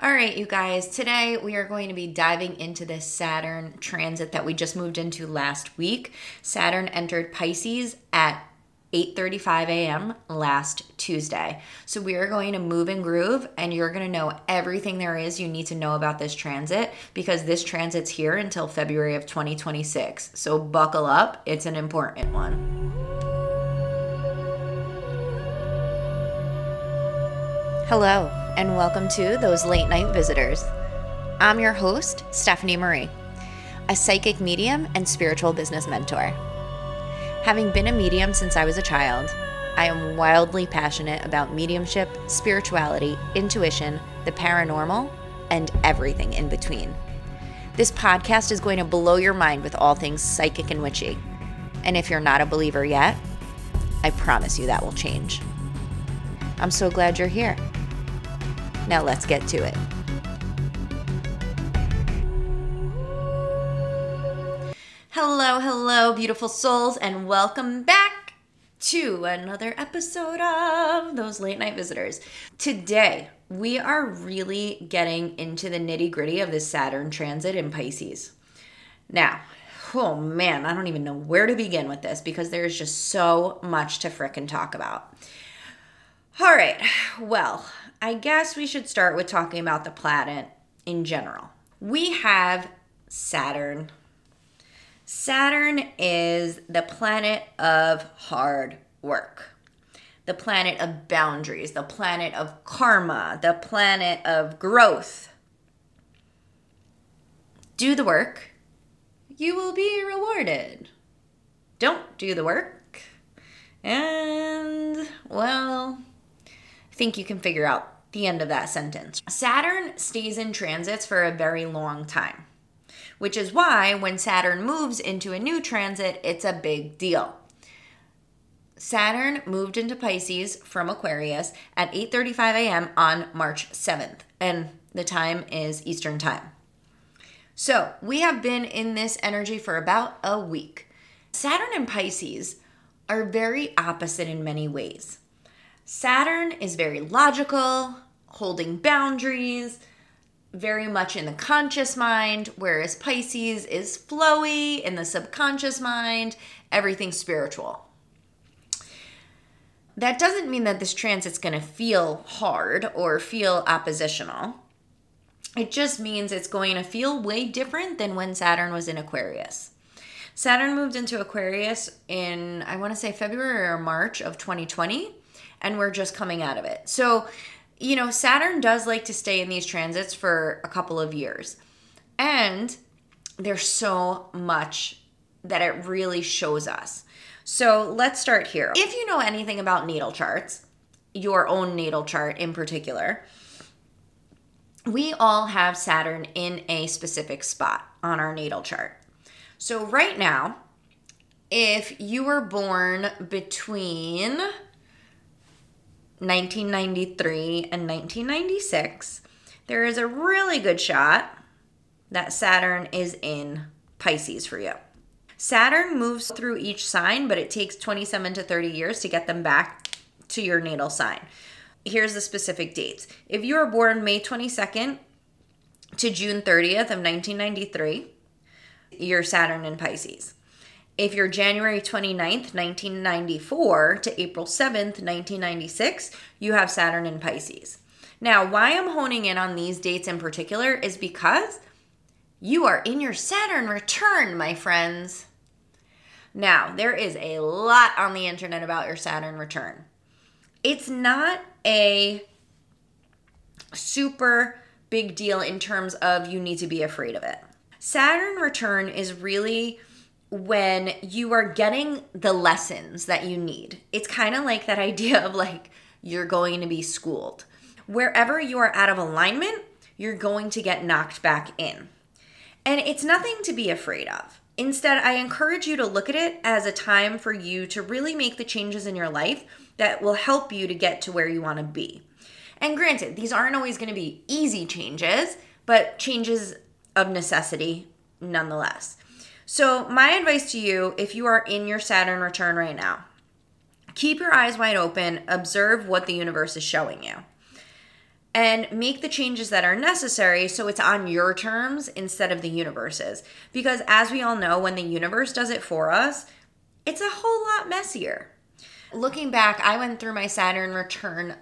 All right, you guys, today we are going to be diving into this Saturn transit that we just moved into last week. Saturn entered Pisces at 8:35 a.m. last Tuesday. So we are going to move and groove and you're going to know everything there is you need to know about this transit because this transit's here until February of 2026. So buckle up, it's an important one. Hello, and welcome to Those Late Night Visitors. I'm your host, Stephanie Marie, a psychic medium and spiritual business mentor. Having been a medium since I was a child, I am wildly passionate about mediumship, spirituality, intuition, the paranormal, and everything in between. This podcast is going to blow your mind with all things psychic and witchy. And if you're not a believer yet, I promise you that will change. I'm so glad you're here. Now let's get to it. Hello, hello, beautiful souls, and welcome back to another episode of Those Late Night Visitors. Today, we are really getting into the nitty gritty of this Saturn transit in Pisces. Now, oh man, I don't even know where to begin with this because there's just so much to frickin' talk about. All right, well, I guess we should start with talking about the planet in general. We have Saturn. Saturn is the planet of hard work, the planet of boundaries, the planet of karma, the planet of growth. Do the work, you will be rewarded. Don't do the work, and well, think you can figure out the end of that sentence. Saturn stays in transits for a very long time, which is why when Saturn moves into a new transit, it's a big deal. Saturn moved into Pisces from Aquarius at 8:35 a.m. on March 7th, and the time is Eastern Time. So, we have been in this energy for about a week. Saturn and Pisces are very opposite in many ways. Saturn is very logical, holding boundaries, very much in the conscious mind, whereas Pisces is flowy in the subconscious mind, everything spiritual. That doesn't mean that this transit's going to feel hard or feel oppositional. It just means it's going to feel way different than when Saturn was in Aquarius. Saturn moved into Aquarius in, I want to say February or March of 2020 and we're just coming out of it. So, you know, Saturn does like to stay in these transits for a couple of years. And there's so much that it really shows us. So let's start here. If you know anything about natal charts, your own natal chart in particular, we all have Saturn in a specific spot on our natal chart. So right now, if you were born between 1993 and 1996, there is a really good shot that Saturn is in Pisces for you. Saturn moves through each sign, but it takes 27 to 30 years to get them back to your natal sign. Here's the specific dates. If you were born May 22nd to June 30th of 1993, you're Saturn in Pisces. If you're January 29th, 1994 to April 7th, 1996, you have Saturn in Pisces. Now, why I'm honing in on these dates in particular is because you are in your Saturn return, my friends. Now, there is a lot on the internet about your Saturn return. It's not a super big deal in terms of you need to be afraid of it. Saturn return is really when you are getting the lessons that you need. It's kind of like that idea of like you're going to be schooled. Wherever you are out of alignment, you're going to get knocked back in. And it's nothing to be afraid of. Instead, I encourage you to look at it as a time for you to really make the changes in your life that will help you to get to where you want to be. And granted, these aren't always going to be easy changes, but changes of necessity nonetheless. So, my advice to you if you are in your Saturn return right now, keep your eyes wide open, observe what the universe is showing you. and make the changes that are necessary so it's on your terms instead of the universe's. Because as we all know, when the universe does it for us, it's a whole lot messier. Looking back, I went through my Saturn return,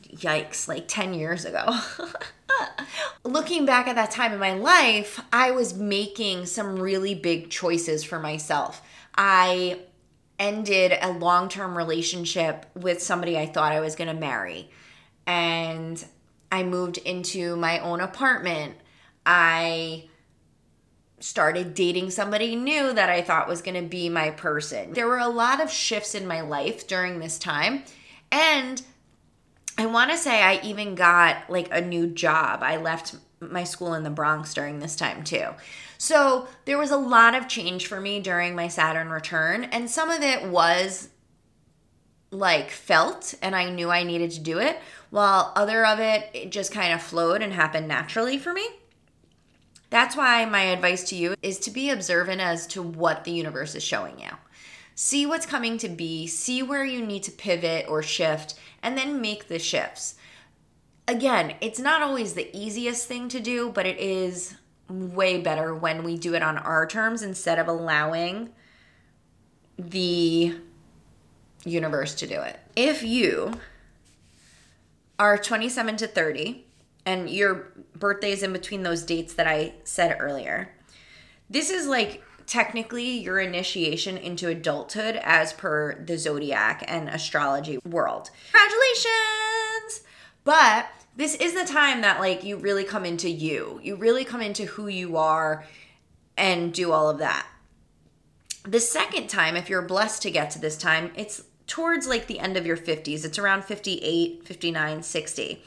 yikes, like 10 years ago. Looking back at that time in my life, I was making some really big choices for myself. I ended a long term relationship with somebody I thought I was going to marry. And I moved into my own apartment. I started dating somebody new that I thought was going to be my person. There were a lot of shifts in my life during this time. And I want to say I even got like a new job. I left my school in the Bronx during this time too. So there was a lot of change for me during my Saturn return. And some of it was like felt and I knew I needed to do it, while other of it, it just kind of flowed and happened naturally for me. That's why my advice to you is to be observant as to what the universe is showing you. See what's coming to be, see where you need to pivot or shift, and then make the shifts. Again, it's not always the easiest thing to do, but it is way better when we do it on our terms instead of allowing the universe to do it. If you are 27 to 30 and your birthday is in between those dates that I said earlier, this is like technically your initiation into adulthood as per the zodiac and astrology world. Congratulations! But this is the time that like you really come into you. You really come into who you are and do all of that. The second time, if you're blessed to get to this time, it's towards like the end of your 50s. It's around 58, 59, 60.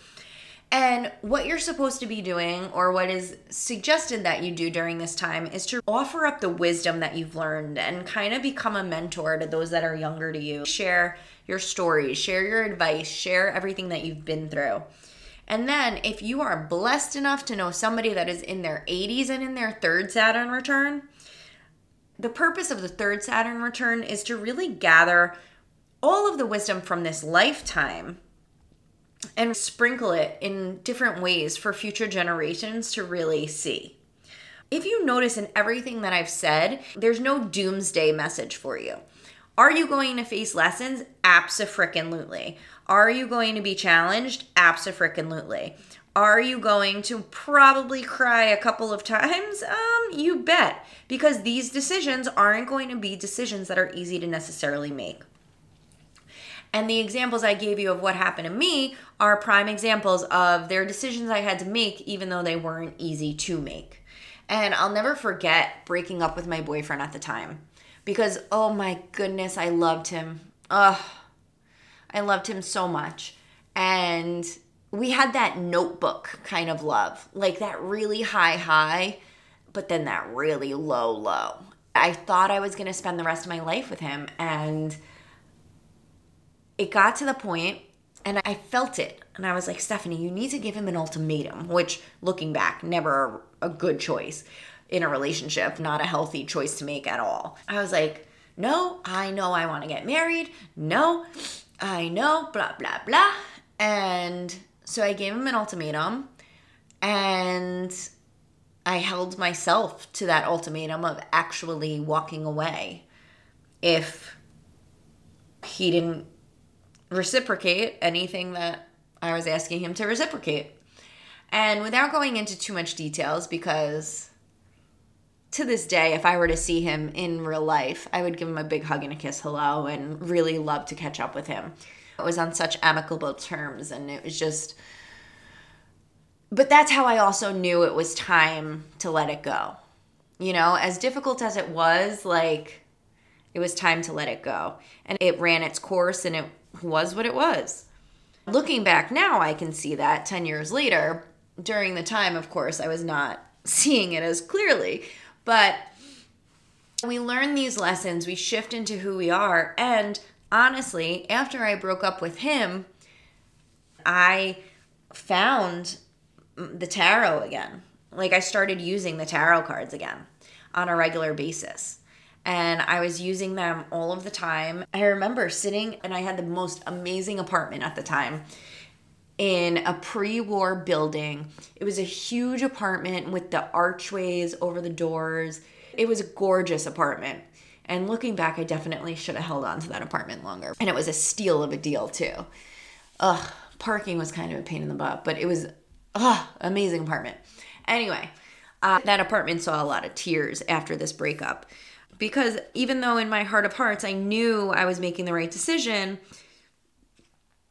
And what you're supposed to be doing, or what is suggested that you do during this time, is to offer up the wisdom that you've learned and kind of become a mentor to those that are younger to you. Share your stories, share your advice, share everything that you've been through. And then, if you are blessed enough to know somebody that is in their 80s and in their third Saturn return, the purpose of the third Saturn return is to really gather all of the wisdom from this lifetime and sprinkle it in different ways for future generations to really see. If you notice in everything that I've said, there's no doomsday message for you. Are you going to face lessons? Absolutely. Are you going to be challenged? Absolutely. Are you going to probably cry a couple of times? Um, you bet, because these decisions aren't going to be decisions that are easy to necessarily make. And the examples I gave you of what happened to me are prime examples of their decisions I had to make, even though they weren't easy to make. And I'll never forget breaking up with my boyfriend at the time because, oh my goodness, I loved him. Ugh, I loved him so much. And we had that notebook kind of love, like that really high high, but then that really low low. I thought I was going to spend the rest of my life with him. And it got to the point and I felt it. And I was like, Stephanie, you need to give him an ultimatum, which looking back, never a, good choice in a relationship, not a healthy choice to make at all. I was like, no, I know I want to get married. No, I know, blah, blah, blah. And so I gave him an ultimatum and I held myself to that ultimatum of actually walking away if he didn't reciprocate anything that I was asking him to reciprocate. And without going into too much details, because to this day, if I were to see him in real life, I would give him a big hug and a kiss hello and really love to catch up with him. It was on such amicable terms, and it was just. But that's how I also knew it was time to let it go. You know, as difficult as it was, like, it was time to let it go. And it ran its course and it was what it was. Looking back now, I can see that 10 years later. During the time, of course, I was not seeing it as clearly, but we learn these lessons, we shift into who we are. And honestly, after I broke up with him, I found the tarot again. Like I started using the tarot cards again on a regular basis and I was using them all of the time. I remember sitting and I had the most amazing apartment at the time in a pre war building. It was a huge apartment with the archways over the doors. It was a gorgeous apartment. And looking back, I definitely should have held on to that apartment longer. And it was a steal of a deal, too. Ugh, parking was kind of a pain in the butt, but it was, ugh, amazing apartment. Anyway, uh, that apartment saw a lot of tears after this breakup because even though in my heart of hearts I knew I was making the right decision,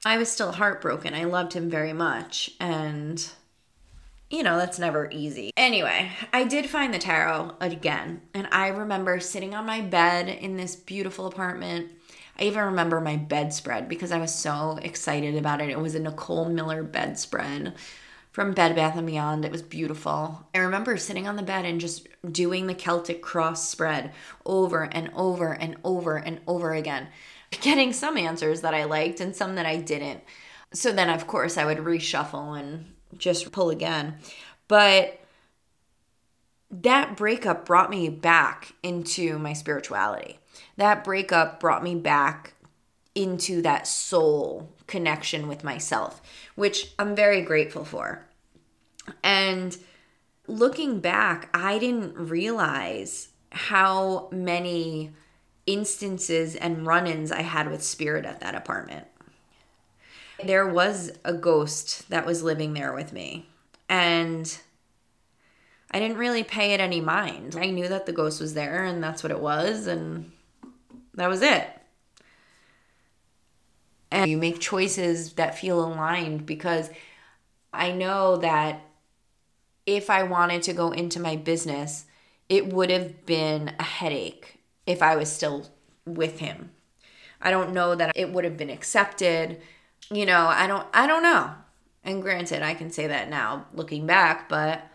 I was still heartbroken. I loved him very much. And, you know, that's never easy. Anyway, I did find the tarot again. And I remember sitting on my bed in this beautiful apartment. I even remember my bedspread because I was so excited about it. It was a Nicole Miller bedspread from Bed Bath and Beyond. It was beautiful. I remember sitting on the bed and just doing the Celtic cross spread over and over and over and over again, getting some answers that I liked and some that I didn't. So then, of course, I would reshuffle and just pull again. But that breakup brought me back into my spirituality. That breakup brought me back into that soul connection with myself, which I'm very grateful for. And looking back, I didn't realize how many instances and run ins I had with spirit at that apartment. There was a ghost that was living there with me, and I didn't really pay it any mind. I knew that the ghost was there, and that's what it was, and that was it and you make choices that feel aligned because I know that if I wanted to go into my business, it would have been a headache if I was still with him. I don't know that it would have been accepted. You know, I don't I don't know. And granted, I can say that now looking back, but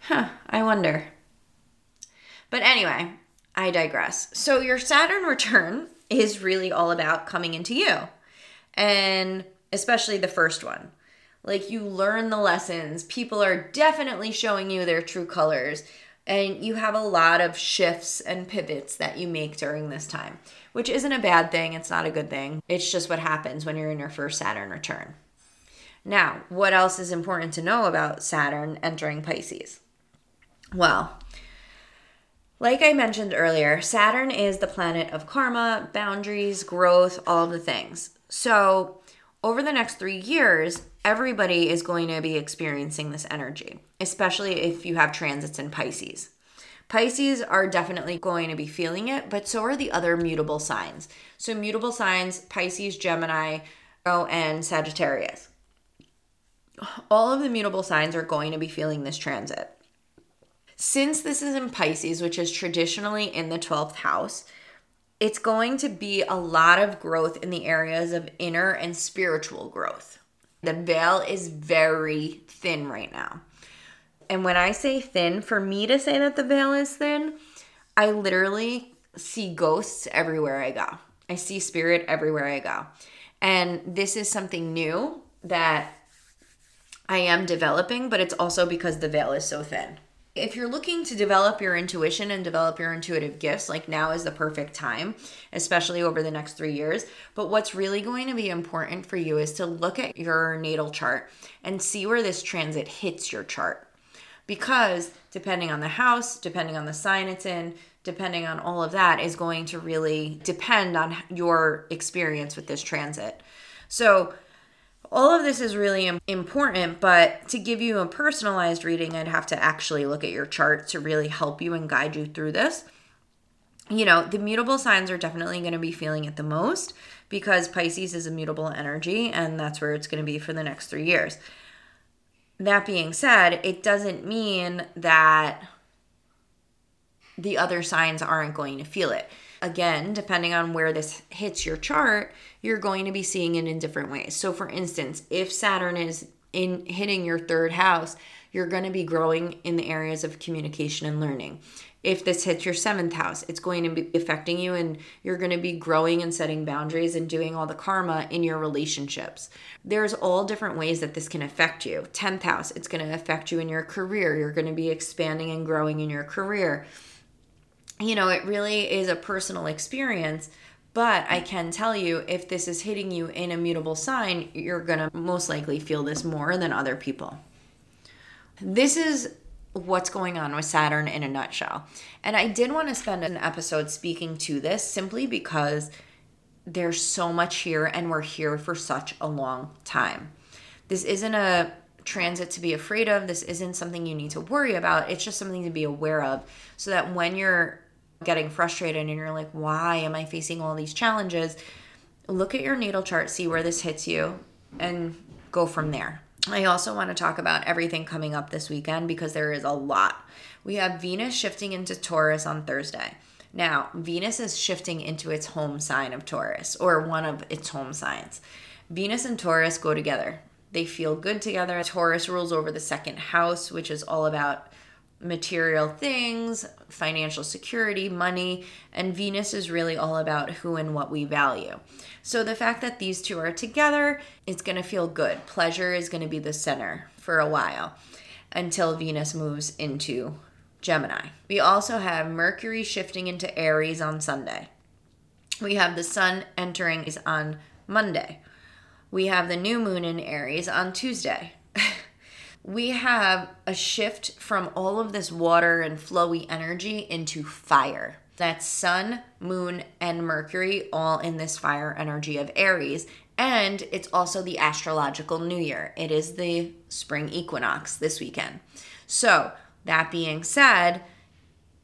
huh, I wonder. But anyway, I digress. So your Saturn return is really all about coming into you. And especially the first one. Like you learn the lessons, people are definitely showing you their true colors, and you have a lot of shifts and pivots that you make during this time, which isn't a bad thing. It's not a good thing. It's just what happens when you're in your first Saturn return. Now, what else is important to know about Saturn entering Pisces? Well, like I mentioned earlier, Saturn is the planet of karma, boundaries, growth, all the things. So, over the next three years, everybody is going to be experiencing this energy, especially if you have transits in Pisces. Pisces are definitely going to be feeling it, but so are the other mutable signs. So, mutable signs Pisces, Gemini, oh, and Sagittarius. All of the mutable signs are going to be feeling this transit. Since this is in Pisces, which is traditionally in the 12th house, it's going to be a lot of growth in the areas of inner and spiritual growth. The veil is very thin right now. And when I say thin, for me to say that the veil is thin, I literally see ghosts everywhere I go. I see spirit everywhere I go. And this is something new that I am developing, but it's also because the veil is so thin. If you're looking to develop your intuition and develop your intuitive gifts, like now is the perfect time, especially over the next three years. But what's really going to be important for you is to look at your natal chart and see where this transit hits your chart. Because depending on the house, depending on the sign it's in, depending on all of that, is going to really depend on your experience with this transit. So, all of this is really important, but to give you a personalized reading, I'd have to actually look at your chart to really help you and guide you through this. You know, the mutable signs are definitely going to be feeling it the most because Pisces is a mutable energy and that's where it's going to be for the next three years. That being said, it doesn't mean that the other signs aren't going to feel it again, depending on where this hits your chart, you're going to be seeing it in different ways. So, for instance, if Saturn is in hitting your third house, you're going to be growing in the areas of communication and learning. If this hits your seventh house, it's going to be affecting you, and you're going to be growing and setting boundaries and doing all the karma in your relationships. There's all different ways that this can affect you. 10th house, it's going to affect you in your career. You're going to be expanding and growing in your career you know, it really is a personal experience, But I can tell you if this is hitting you in a mutable sign, you're to most likely feel this more than other people. This is what's going on with Saturn in a nutshell. And I did want to spend an episode speaking to this simply because there's so much here and we're here for such a long time. This isn't a transit to be afraid of. This isn't something you need to worry about. It's just something to be aware of so that when you're getting frustrated and you're like, why am I facing all these challenges? Look at your natal chart, see where this hits you, and go from there. I also want to talk about everything coming up this weekend because there is a lot. We have Venus shifting into Taurus on Thursday. Now, Venus is shifting into its home sign of Taurus or one of its home signs. Venus and Taurus go together. They feel good together. Taurus rules over the second house, which is all about material things, financial security, money, and Venus Aries really all about who and what we value. So the fact that these two are together, it's going to feel good. Pleasure is going to be the center for a while until Venus moves into Gemini. We also have Mercury shifting into Aries on Sunday. We have the Sun entering is on Monday we have the new moon in Aries on Tuesday. We have a shift from all of this water and flowy energy into fire. That's Sun, Moon, and Mercury all in this fire energy of Aries. And it's also the astrological new year. It is the spring equinox this weekend. So, that being said,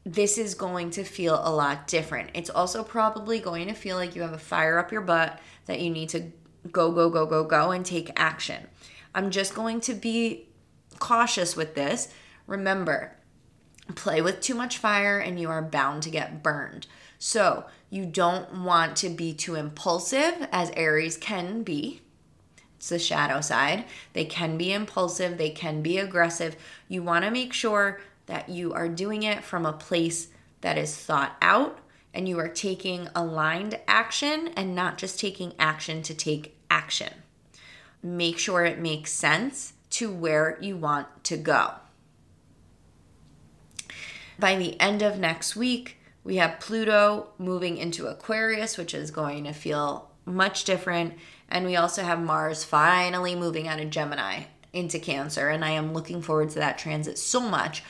this is going to feel a lot different. It's also probably going to feel like you have a fire up your butt that you need to go, go, go, go, go, and take action. I'm just going to be cautious with this. Remember, play with too much fire and you are bound to get burned. So, you don't want to be too impulsive, as Aries can be. It's the shadow side. They can be impulsive, they can be aggressive. You want to make sure that you are doing it from a place that is thought out and you are taking aligned action and not just taking action to take action. Make sure it makes sense to where you want to go. By the end of next week, we have Pluto moving into Aquarius, which is going to feel much different. And we also have Mars finally moving out of Gemini into Cancer. And I am looking forward to that transit so much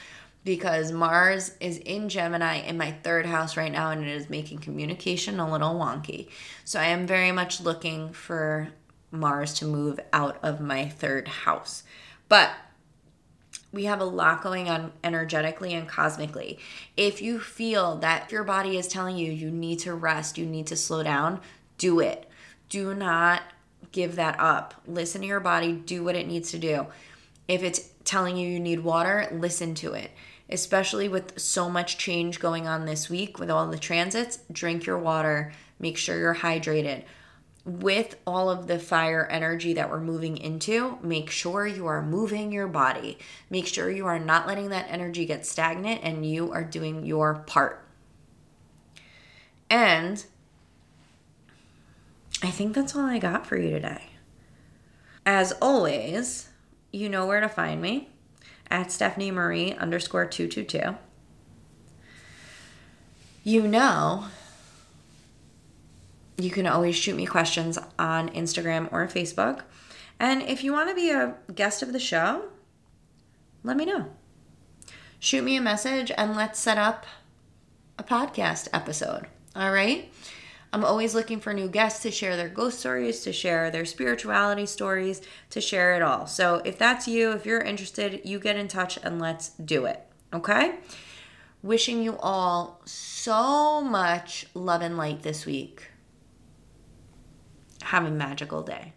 because Mars is in Gemini in my third house right now and it is making communication a little wonky. So I am very much looking for Mars to move out of my third house. But we have a lot going on energetically and cosmically. If you feel that your body is telling you you need to rest, you need to slow down, do it. Do not give that up. Listen to your body, do what it needs to do. If it's telling you you need water, listen to it especially with so much change going on this week with all the transits, drink your water, make sure you're hydrated. With all of the fire energy that we're moving into, make sure you are moving your body. Make sure you are not letting that energy get stagnant and you are doing your part. And I think that's all I got for you today. As always, you know where to find me at Stephanie Marie underscore 222. You know, you can always shoot me questions on Instagram or Facebook. And if you want to be a guest of the show, let me know. Shoot me a message and let's set up a podcast episode. All right? I'm always looking for new guests to share their ghost stories, to share their spirituality stories, to share it all. So if that's you, if you're interested, you get in touch and let's do it. Okay? Wishing you all so much love and light this week. Have a magical day.